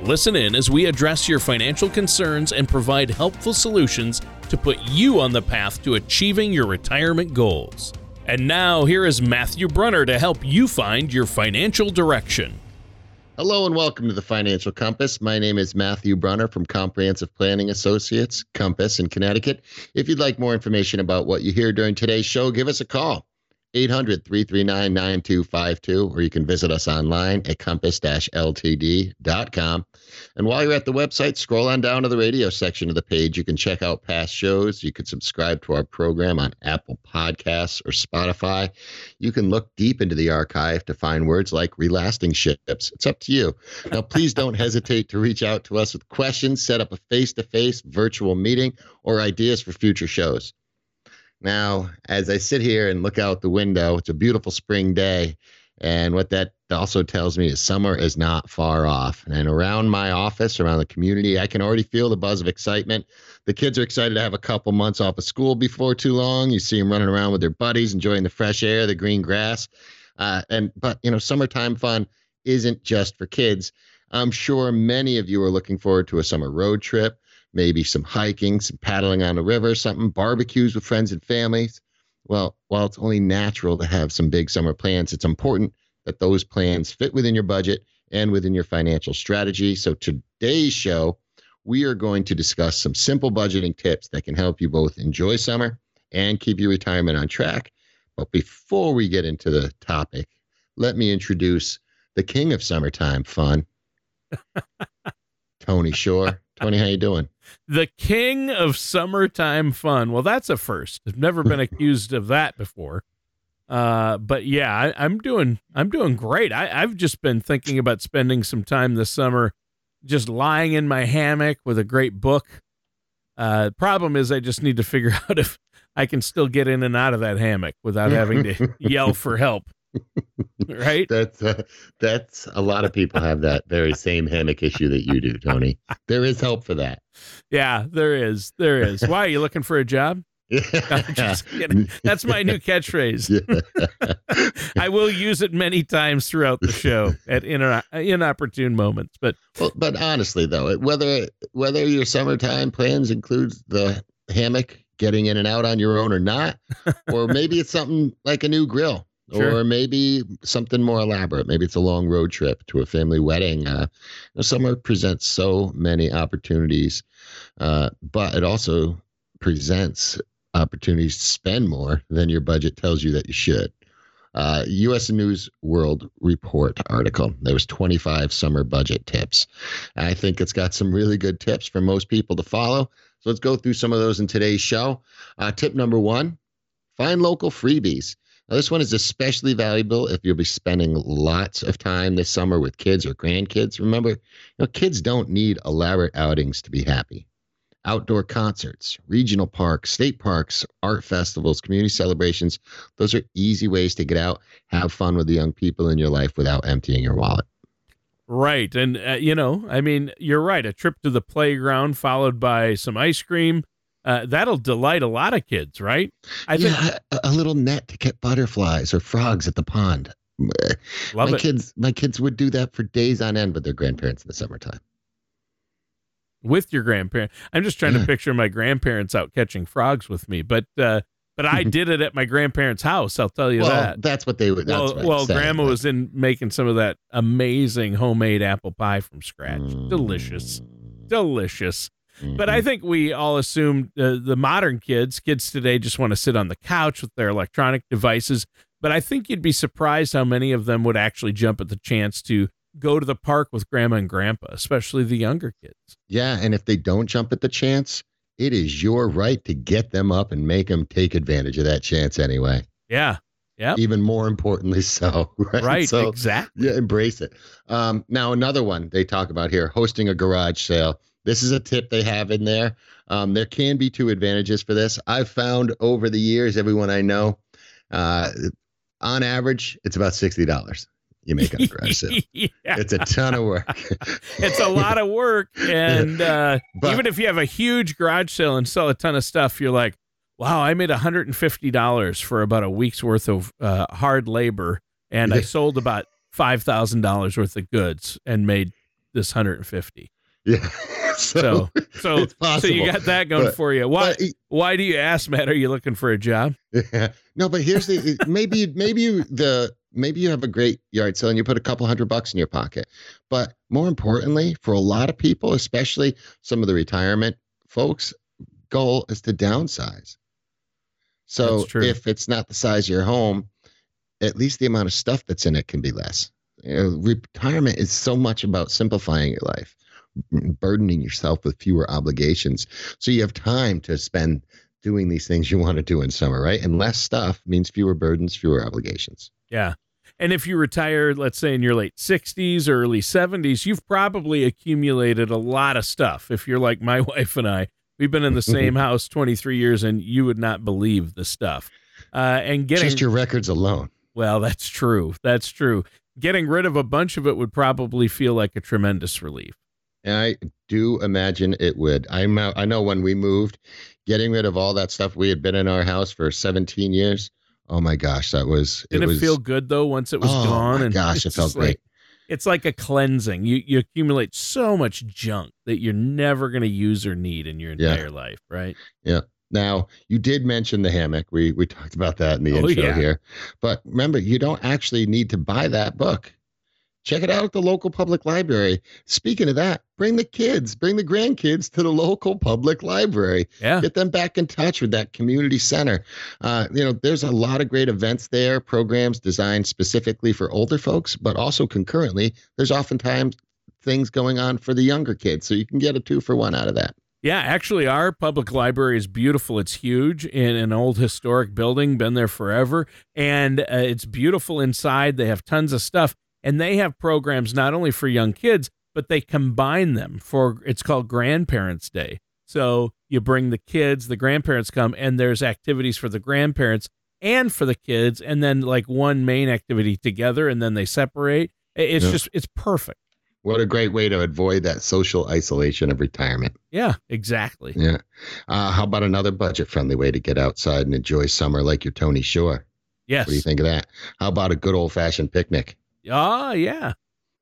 Listen in as we address your financial concerns and provide helpful solutions to put you on the path to achieving your retirement goals. And now, here is Matthew Brunner to help you find your financial direction. Hello and welcome to the Financial Compass. My name is Matthew Brunner from Comprehensive Planning Associates, Compass in Connecticut. If you'd like more information about what you hear during today's show, give us a call. 800 339 9252, or you can visit us online at compass ltd.com. And while you're at the website, scroll on down to the radio section of the page. You can check out past shows. You can subscribe to our program on Apple Podcasts or Spotify. You can look deep into the archive to find words like relasting ships. It's up to you. Now, please don't hesitate to reach out to us with questions, set up a face to face virtual meeting, or ideas for future shows. Now, as I sit here and look out the window, it's a beautiful spring day. And what that also tells me is summer is not far off. And around my office, around the community, I can already feel the buzz of excitement. The kids are excited to have a couple months off of school before too long. You see them running around with their buddies, enjoying the fresh air, the green grass. Uh, and but you know, summertime fun isn't just for kids. I'm sure many of you are looking forward to a summer road trip maybe some hiking, some paddling on the river, something, barbecues with friends and families. Well, while it's only natural to have some big summer plans, it's important that those plans fit within your budget and within your financial strategy. So, today's show, we are going to discuss some simple budgeting tips that can help you both enjoy summer and keep your retirement on track. But before we get into the topic, let me introduce the king of summertime fun, Tony Shore. Tony, how you doing? The king of summertime fun. Well, that's a first. I've never been accused of that before. Uh, but yeah, I, am doing I'm doing great. I, I've just been thinking about spending some time this summer just lying in my hammock with a great book. Uh, problem is, I just need to figure out if I can still get in and out of that hammock without having to yell for help. Right? That's uh, that's a lot of people have that very same hammock issue that you do, Tony. There is help for that. Yeah, there is. There is. Why are you looking for a job? That's my new catchphrase. I will use it many times throughout the show at inopportune moments. But well, but honestly, though, whether whether your summertime plans includes the hammock, getting in and out on your own or not, or maybe it's something like a new grill Sure. Or maybe something more elaborate. Maybe it's a long road trip to a family wedding. Uh, summer presents so many opportunities, uh, but it also presents opportunities to spend more than your budget tells you that you should. Uh, U.S. News World Report article. There was 25 summer budget tips. I think it's got some really good tips for most people to follow. So let's go through some of those in today's show. Uh, tip number one: find local freebies. Now, this one is especially valuable if you'll be spending lots of time this summer with kids or grandkids. Remember, you know, kids don't need elaborate outings to be happy. Outdoor concerts, regional parks, state parks, art festivals, community celebrations, those are easy ways to get out, have fun with the young people in your life without emptying your wallet. Right. And, uh, you know, I mean, you're right. A trip to the playground followed by some ice cream uh, that'll delight a lot of kids, right? I yeah, think a, a, little net to get butterflies or frogs at the pond. Love my it. kids, my kids would do that for days on end with their grandparents in the summertime. With your grandparents, I'm just trying yeah. to picture my grandparents out catching frogs with me, but uh, but I did it at my grandparents' house. I'll tell you well, that. That's what they would. Well, well grandma but... was in making some of that amazing homemade apple pie from scratch. Mm. Delicious, delicious. Mm-hmm. But I mm-hmm. think we all assume uh, the modern kids, kids today, just want to sit on the couch with their electronic devices. But I think you'd be surprised how many of them would actually jump at the chance to go to the park with grandma and grandpa, especially the younger kids. Yeah. And if they don't jump at the chance, it is your right to get them up and make them take advantage of that chance anyway. Yeah. Yeah. Even more importantly, so right. Right. So, exactly. Yeah. Embrace it. Um, now, another one they talk about here hosting a garage sale This is a tip they have in there. Um, there can be two advantages for this. I've found over the years, everyone I know, uh, on average, it's about sixty dollars you make on a garage sale. yeah. It's a ton of work. it's a lot of work, and uh, but, even if you have a huge garage sale and sell a ton of stuff, you're like, wow, I made $150 for about a week's worth of uh, hard labor, and I sold about $5,000 worth of goods and made this 150. Yeah. So, so, so, so, you got that going but, for you. Why, why do you ask, Matt? Are you looking for a job? Yeah. No, but here's the, maybe, maybe you, the, maybe you have a great yard sale and you put a couple hundred bucks in your pocket. But more importantly, for a lot of people, especially some of the retirement folks, goal is to downsize. So if it's not the size of your home, at least the amount of stuff that's in it can be less. You know, retirement is so much about simplifying your life, burdening yourself with fewer obligations. So you have time to spend doing these things you want to do in summer, right? And less stuff means fewer burdens, fewer obligations. Yeah. And if you retire, let's say in your late 60s or early 70s, you've probably accumulated a lot of stuff. If you're like my wife and I, We've been in the same house 23 years, and you would not believe the stuff. Uh, and getting just your records alone. Well, that's true. That's true. Getting rid of a bunch of it would probably feel like a tremendous relief. I do imagine it would. I'm I know when we moved, getting rid of all that stuff we had been in our house for 17 years. Oh my gosh, that was. Did it, was, feel good though once it was oh gone? My and gosh, it felt great it's like a cleansing. You you accumulate so much junk that you're never going to use or need in your entire yeah. life, right? Yeah. Now, you did mention the hammock. We we talked about that in the oh, intro yeah. here. But remember, you don't actually need to buy that book. Check it out at the local public library. Speaking of that, bring the kids, bring the grandkids to the local public library. Yeah. Get them back in touch with that community center. Uh, you know, there's a lot of great events there, programs designed specifically for older folks, but also concurrently, there's oftentimes things going on for the younger kids. So you can get a two for one out of that. Yeah, actually, our public library is beautiful. It's huge in an old historic building, been there forever, and uh, it's beautiful inside. They have tons of stuff. And they have programs not only for young kids, but they combine them for it's called Grandparents Day. So you bring the kids, the grandparents come, and there's activities for the grandparents and for the kids, and then like one main activity together, and then they separate. It's yeah. just, it's perfect. What a great way to avoid that social isolation of retirement. Yeah, exactly. Yeah. Uh, how about another budget friendly way to get outside and enjoy summer like your Tony Shore? Yes. What do you think of that? How about a good old fashioned picnic? Ah, yeah.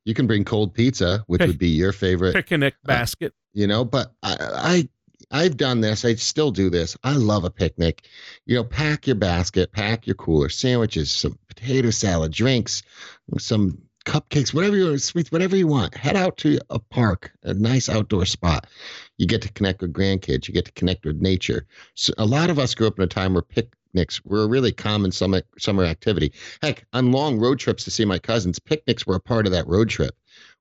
You can bring cold pizza, which would be your favorite picnic uh, basket. Uh, you know, but I, I I've done this. I still do this. I love a picnic. You know, pack your basket, pack your cooler, sandwiches, some potato salad, drinks, some cupcakes, whatever you want, sweets, whatever you want. Head out to a park, a nice outdoor spot. You get to connect with grandkids. You get to connect with nature. So a lot of us grew up in a time where pick, picnics were a really common summer summer activity. Heck, on long road trips to see my cousins, picnics were a part of that road trip.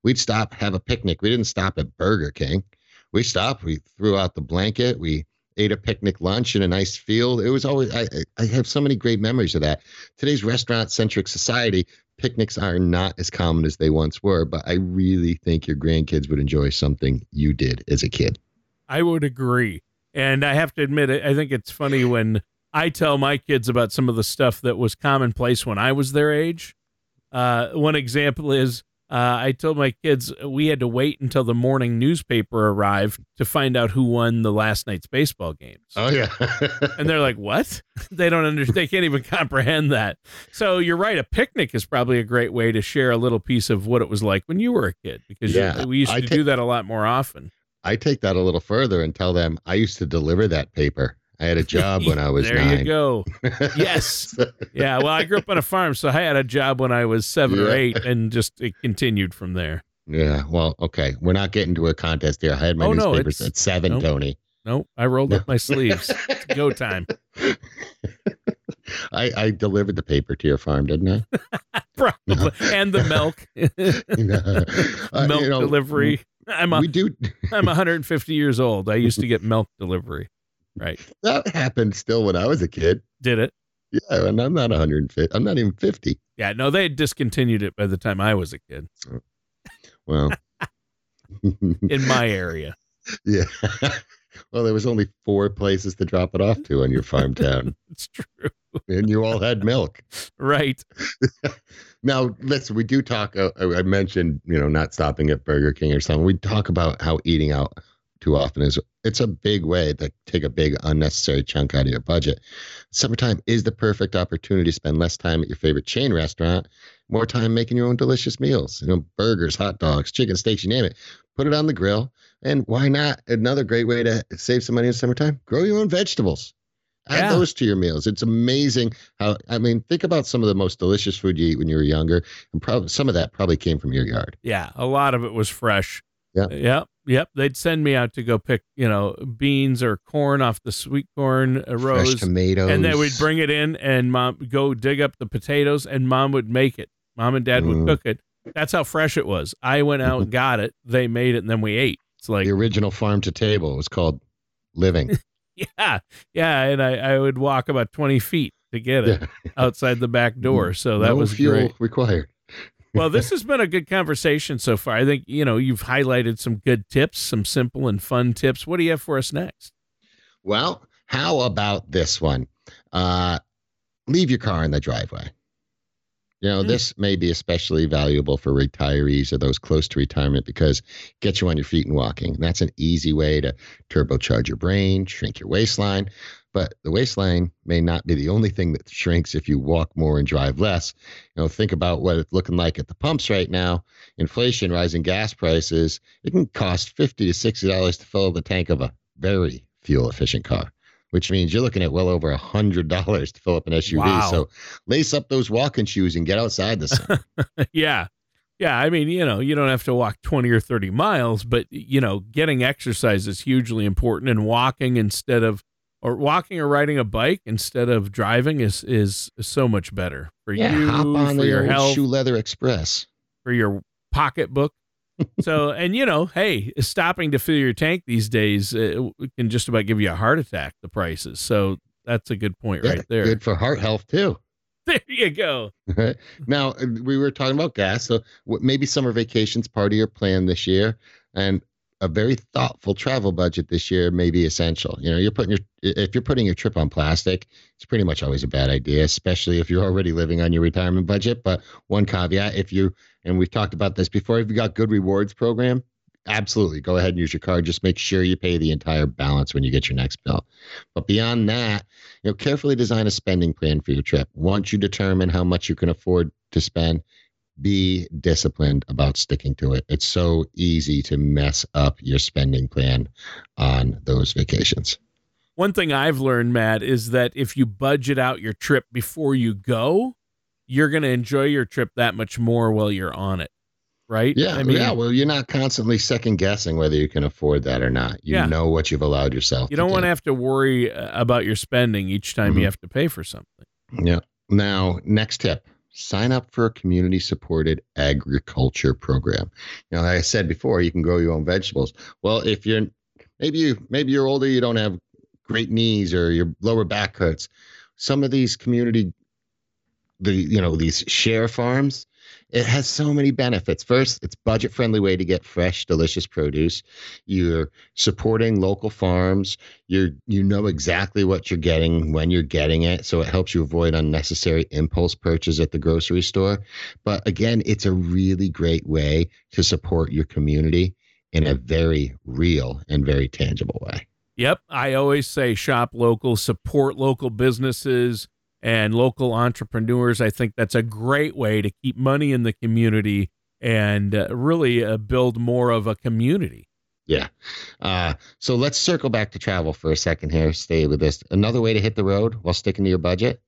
We'd stop, have a picnic. We didn't stop at Burger King. We stopped. We threw out the blanket. We ate a picnic lunch in a nice field. It was always I I have so many great memories of that. Today's restaurant centric society, picnics are not as common as they once were, but I really think your grandkids would enjoy something you did as a kid. I would agree. And I have to admit, I think it's funny when I tell my kids about some of the stuff that was commonplace when I was their age. Uh, one example is uh, I told my kids we had to wait until the morning newspaper arrived to find out who won the last night's baseball games. Oh yeah, and they're like, "What?" they don't understand. They can't even comprehend that. So you're right. A picnic is probably a great way to share a little piece of what it was like when you were a kid, because yeah, you, we used to do that a lot more often. I take that a little further and tell them I used to deliver that paper. I had a job when I was there nine. you go. Yes. yeah. Well, I grew up on a farm, so I had a job when I was seven yeah. or eight, and just it continued from there. Yeah. Well, okay. We're not getting to a contest here. I had my oh, newspapers no, at seven, nope, Tony. Nope. I rolled no. up my sleeves. It's go time. I, I delivered the paper to your farm, didn't I? Probably. No. And the milk. uh, milk you know, delivery. I'm a, we do. I'm 150 years old. I used to get milk delivery. Right. That happened still when I was a kid. Did it? Yeah, and I'm not 150. I'm not even 50. Yeah, no, they discontinued it by the time I was a kid. Well, in my area. Yeah. well, there was only four places to drop it off to in your farm town. it's true. And you all had milk. Right. now, listen, we do talk. Uh, I mentioned, you know, not stopping at Burger King or something. We talk about how eating out too often is it's a big way to take a big unnecessary chunk out of your budget. Summertime is the perfect opportunity to spend less time at your favorite chain restaurant, more time making your own delicious meals. You know, burgers, hot dogs, chicken steaks, you name it. Put it on the grill. And why not? Another great way to save some money in summertime: grow your own vegetables. Add Yeah. those to your meals. It's amazing how I mean, think about some of the most delicious food you eat when you were younger, and probably some of that probably came from your yard. Yeah, a lot of it was fresh. Yeah. Yep. Yep. They'd send me out to go pick, you know, beans or corn off the sweet corn uh, Fresh rows, tomatoes. and then we'd bring it in, and mom go dig up the potatoes, and mom would make it. Mom and dad would Mm. cook it. That's how fresh it was. I went out and got it. They made it, and then we ate. It's like, the original farm to table It was called living. yeah, yeah. And I, I would walk about twenty feet to get it outside the back door. So that no was fuel great. required. Well, this has been a good conversation so far. I think, you know, you've highlighted some good tips, some simple and fun tips. What do you have for us next? Well, how about this one? Uh, leave your car in the driveway. You know, Hmm. this may be especially valuable for retirees or those close to retirement because it gets you on your feet and walking. And that's an easy way to turbocharge your brain, shrink your waistline. But the waistline may not be the only thing that shrinks if you walk more and drive less. You know, think about what it's looking like at the pumps right now. Inflation, rising gas prices. It can cost fifty to sixty dollars to fill the tank of a very fuel efficient car, which means you're looking at well over a hundred dollars to fill up an SUV. Wow. So lace up those walking shoes and get outside this summer. yeah. Yeah. I mean, you know, you don't have to walk 20 or 30 miles, but, you know, getting exercise is hugely important and walking instead of, or walking or riding a bike instead of driving is, is so much better for yeah, you, hop on for the your health, shoe leather express. for your pocketbook. so, and you know, hey, stopping to fill your tank these days uh, can just about give you a heart attack. The prices, so that's a good point Yeah, right there. Good for heart health too. There you go. Right. Now uh, we were talking about gas, so maybe summer vacations part of your plan this year, and a very thoughtful travel budget this year may be essential. You know, you're putting your if you're putting your trip on plastic, it's pretty much always a bad idea, especially if you're already living on your retirement budget. But one caveat, if you and we've talked about this before, if you got good rewards program, absolutely go ahead and use your card. Just make sure you pay the entire balance when you get your next bill. But beyond that, you know, carefully design a spending plan for your trip. Once you determine how much you can afford to spend, be disciplined about sticking to it. It's so easy to mess up your spending plan on those vacations. One thing I've learned, Matt, is that if you budget out your trip before you go, you're going to enjoy your trip that much more while you're on it. Right? Yeah, I mean, yeah. Well, you're not constantly second guessing whether you can afford that or not. You Yeah. know what you've allowed yourself. you don't want to have to worry uh, about your spending each time Mhm. you have to pay for something. Yeah. Now, next tip sign up for a community supported agriculture program. You know, like I said before, you can grow your own vegetables. Well, if you're maybe you maybe you're older, you don't have great knees or your lower back hurts. Some of these community the you know, these share farms, it has so many benefits. First, it's budget friendly way to get fresh, delicious produce. You're supporting local farms You're you know exactly what you're getting when you're getting it so it helps you avoid unnecessary impulse purchase at the grocery store but again it's a really great way to support your community in a very real and very tangible way Yep. I always say shop local, support local businesses and local entrepreneurs. I think that's a great way to keep money in the community and uh, really uh, build more of a community. yeah uh, so let's circle back to travel for a second here stay with this another way to hit the road while sticking to your budget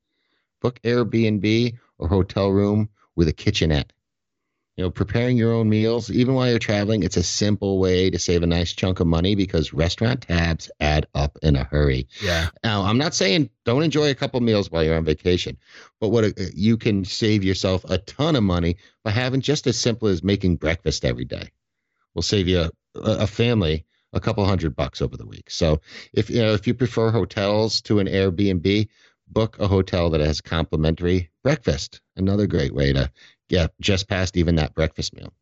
book airbnb or hotel room with a kitchenette you know preparing your own meals even while you're traveling it's a simple way to save a nice chunk of money because restaurant tabs add up in a hurry. Yeah. now i'm not saying don't enjoy a couple meals while you're on vacation but what uh, you can save yourself a ton of money by having just as simple as making breakfast every day. Will save you a, a family a couple hundred bucks over the week. So if you know if you prefer hotels to an airbnb book a hotel that has complimentary breakfast another great way to get just past even that breakfast meal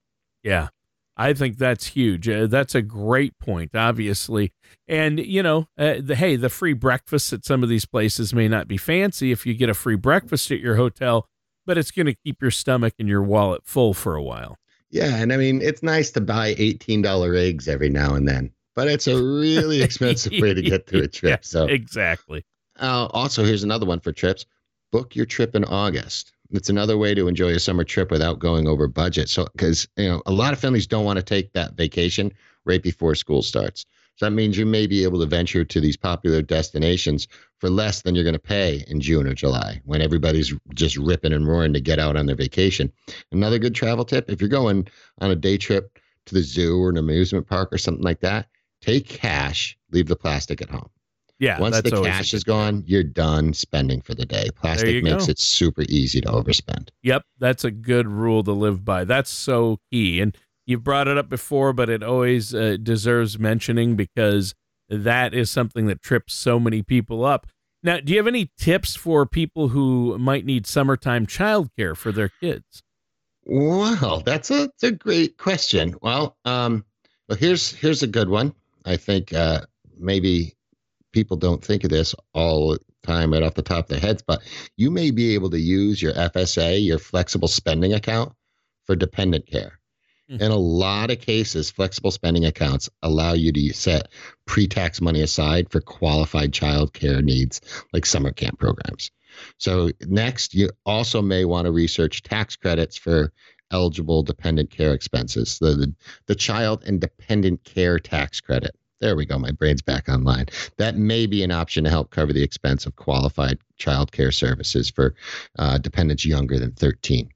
Yeah. I think that's huge. Uh, that's a great point, obviously. And, you know, uh, the, hey, the free breakfast at some of these places may not be fancy if you get a free breakfast at your hotel, but it's going to keep your stomach and your wallet full for a while. Yeah. And I mean, it's nice to buy $18 eggs every now and then, but it's a really expensive way to get through a trip. Yeah, so, exactly. Uh, also, here's another one for trips book your trip in August. It's another way to enjoy a summer trip without going over budget. So, because you know, a lot of families don't want to take that vacation right before school starts. So that means you may be able to venture to these popular destinations for less than you're going to pay in June or July when everybody's just ripping and roaring to get out on their vacation. Another good travel tip if you're going on a day trip to the zoo or an amusement park or something like that, take cash, leave the plastic at home. Yeah. Once the cash is gone, you're done spending for the day. Plastic makes go. it super easy to overspend. Yep. That's a good rule to live by. That's so key. And you've brought it up before, but it always uh, deserves mentioning because that is something that trips so many people up. Now, do you have any tips for people who might need summertime childcare for their kids? Well, that's a, that's a great question. Well, um, well, here's here's a good one. I think uh, maybe people don't think of this all the time right off the top of their heads, but you may be able to use your FSA, your flexible spending account, for dependent care. Mm-hmm. In a lot of cases, flexible spending accounts allow you to set pre tax money aside for qualified child care needs like summer camp programs. So, next, you also may want to research tax credits for eligible dependent care expenses, the, the, the child and dependent care tax credit. There we go. My brain's back online. That may be an option to help cover the expense of qualified child care services for uh, dependents younger than 13.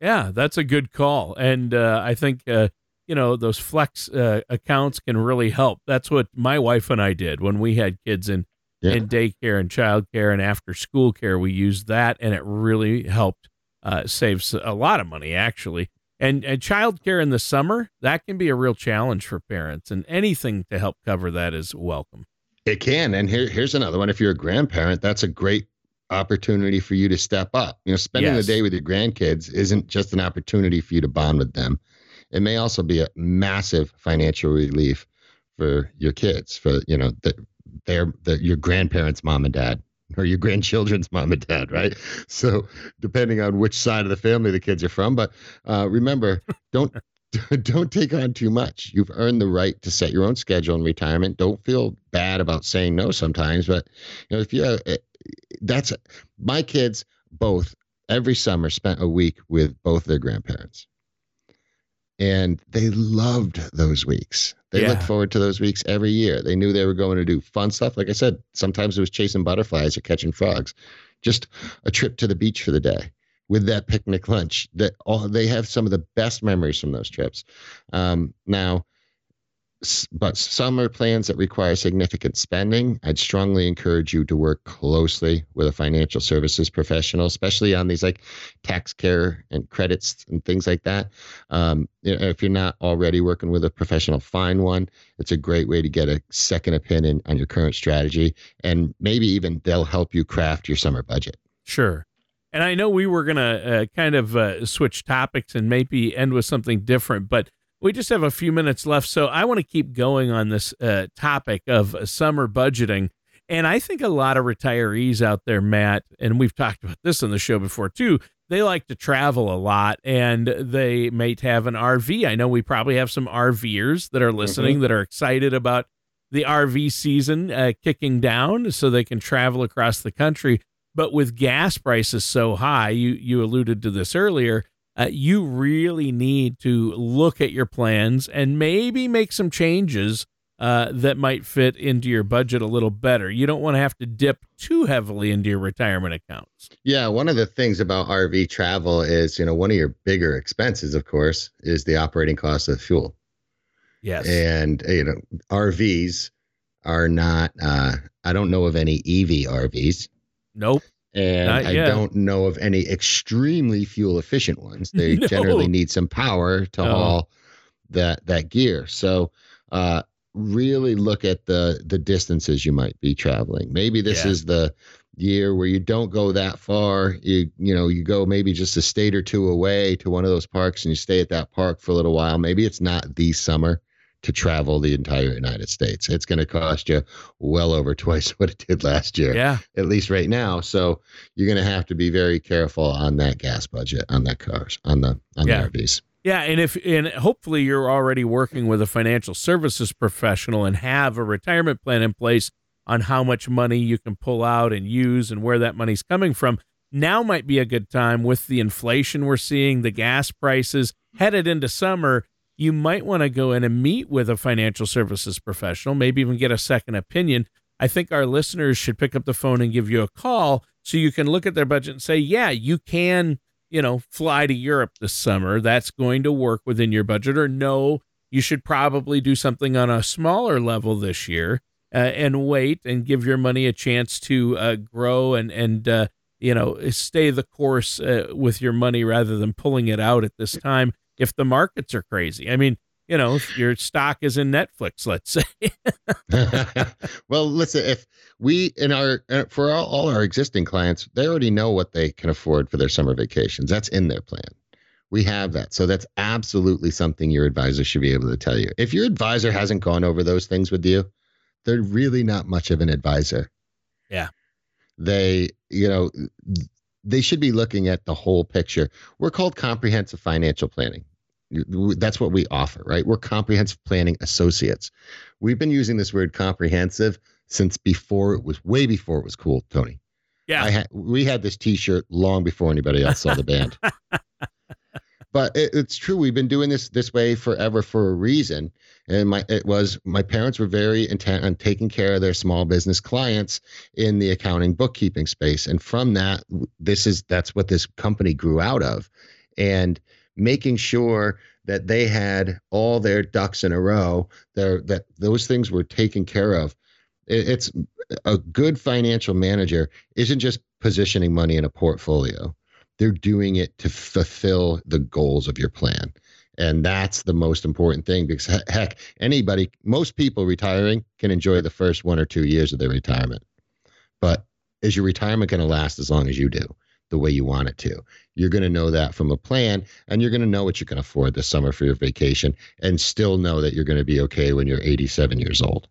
Yeah, that's a good call. And uh, I think, uh, you know, those flex uh, accounts can really help. That's what my wife and I did when we had kids in, yeah. in daycare and childcare and after school care. We used that, and it really helped uh, save a lot of money, actually. And and childcare in the summer that can be a real challenge for parents, and anything to help cover that is welcome. It can, and here here's another one. If you're a grandparent, that's a great opportunity for you to step up. You know, spending yes. the day with your grandkids isn't just an opportunity for you to bond with them. It may also be a massive financial relief for your kids, for you know, the, their the, your grandparents' mom and dad or your grandchildren's mom and dad, right? So depending on which side of the family the kids are from, but uh, remember, don't don't take on too much. You've earned the right to set your own schedule in retirement. Don't feel bad about saying no sometimes, but you know if you uh, that's my kids both every summer spent a week with both their grandparents and they loved those weeks. They yeah. looked forward to those weeks every year. They knew they were going to do fun stuff. Like I said, sometimes it was chasing butterflies or catching frogs. Just a trip to the beach for the day with that picnic lunch. That all they have some of the best memories from those trips. Um, now, but summer plans that require significant spending, I'd strongly encourage you to work closely with a financial services professional, especially on these like tax care and credits and things like that. Um, if you're not already working with a professional, find one. It's a great way to get a second opinion on your current strategy, and maybe even they'll help you craft your summer budget. Sure. And I know we were going to uh, kind of uh, switch topics and maybe end with something different, but we just have a few minutes left, so I want to keep going on this uh, topic of summer budgeting. And I think a lot of retirees out there, Matt, and we've talked about this on the show before too, they like to travel a lot and they might have an RV. I know we probably have some RVers that are listening mm-hmm. that are excited about the RV season uh, kicking down so they can travel across the country. But with gas prices so high, you you alluded to this earlier, uh, you really need to look at your plans and maybe make some changes uh, that might fit into your budget a little better. You don't want to have to dip too heavily into your retirement accounts. Yeah, one of the things about RV travel is, you know, one of your bigger expenses, of course, is the operating cost of fuel. Yes. And, you know, RVs are not, uh, I don't know of any EV RVs. Nope and I don't know of any extremely fuel efficient ones. They no. generally need some power to haul that that gear. So uh, really look at the the distances you might be traveling. Maybe this yeah. is the year where you don't go that far. You you know you go maybe just a state or two away to one of those parks and you stay at that park for a little while. Maybe it's not the summer to travel the entire United States. It's going to cost you well over twice what it did last year. Yeah. At least right now. So you're going to have to be very careful on that gas budget on that cars on the on Yeah. the RVs. Yeah, and if and hopefully you're already working with a financial services professional and have a retirement plan in place on how much money you can pull out and use and where that money's coming from. Now might be a good time with the inflation we're seeing, the gas prices headed into summer. You might want to go in and meet with a financial services professional, maybe even get a second opinion. I think our listeners should pick up the phone and give you a call so you can look at their budget and say, yeah, you can you know, fly to Europe this summer. That's going to work within your budget. Or no, you should probably do something on a smaller level this year uh, and wait and give your money a chance to uh, grow and and uh, you know stay the course uh, with your money rather than pulling it out at this time. If the markets are crazy, I mean, you know, if your stock is in Netflix, let's say. well, listen, if we in our uh, for all, all our existing clients, they already know what they can afford for their summer vacations. That's in their plan. We have that. So that's absolutely something your advisor should be able to tell you. If your advisor hasn't gone over those things with you, they're really not much of an advisor. Yeah. They, you know, they should be looking at the whole picture. We're called comprehensive financial planning. That's what we offer, right? We're comprehensive planning associates. We've been using this word comprehensive since before it was way before it was cool, Tony. Yeah. I had we had this T-shirt long before anybody else saw the band. but it, it's true. We've been doing this this way forever for a reason. And my it was my parents were very intent on taking care of their small business clients in the accounting bookkeeping space, and from that, this is that's what this company grew out of, and making sure that they had all their ducks in a row, there that those things were taken care of. It, it's a good financial manager isn't just positioning money in a portfolio they're doing it to fulfill the goals of your plan. And that's the most important thing because heck, anybody, most people retiring can enjoy the first one or two years of their retirement. But is your retirement going to last as long as you do, the way you want it to? You're going to know that from a plan and you're going to know what you can afford this summer for your vacation and still know that you're going to be okay when you're 87 years old.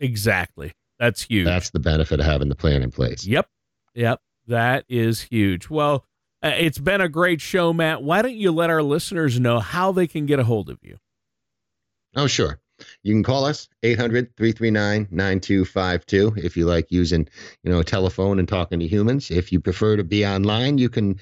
Exactly. That's huge. That's the benefit of having the plan in place. Yep. Yep. That is huge. Well, uh, it's been a great show, Matt. Why don't you let our listeners know how they can get a hold of you? Oh, sure. You can call us 800-339-9252 if you like using, you know, a telephone and talking to humans. If you prefer to be online, you can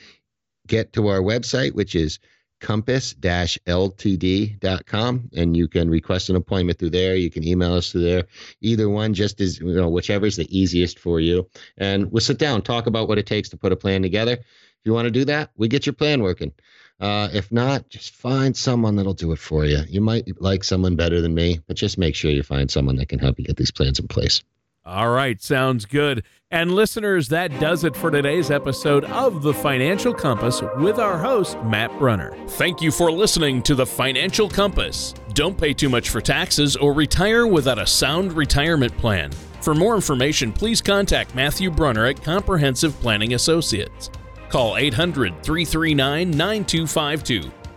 get to our website which is compass-ltd.com and you can request an appointment through there. You can email us through there. Either one just is, you know, whichever is the easiest for you. And we'll sit down, talk about what it takes to put a plan together. If you want to do that, we get your plan working. Uh, if not, just find someone that'll do it for you. You might like someone better than me, but just make sure you find someone that can help you get these plans in place. All right, sounds good. And listeners, that does it for today's episode of The Financial Compass with our host, Matt Brunner. Thank you for listening to The Financial Compass. Don't pay too much for taxes or retire without a sound retirement plan. For more information, please contact Matthew Brunner at Comprehensive Planning Associates. Call 800 339 9252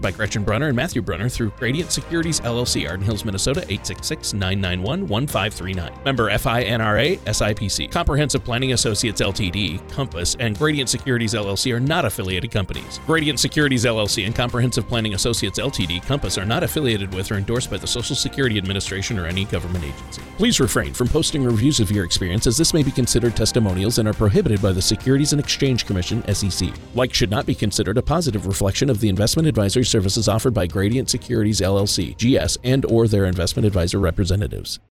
by Gretchen Brunner and Matthew Brunner through Gradient Securities LLC, Arden Hills, Minnesota 866-991-1539. Member FINRA SIPC. Comprehensive Planning Associates Ltd, Compass, and Gradient Securities LLC are not affiliated companies. Gradient Securities LLC and Comprehensive Planning Associates Ltd, Compass are not affiliated with or endorsed by the Social Security Administration or any government agency. Please refrain from posting reviews of your experience as this may be considered testimonials and are prohibited by the Securities and Exchange Commission SEC. Like should not be considered a positive reflection of the investment advisory services offered by Gradient Securities LLC, GS, and or their investment advisor representatives.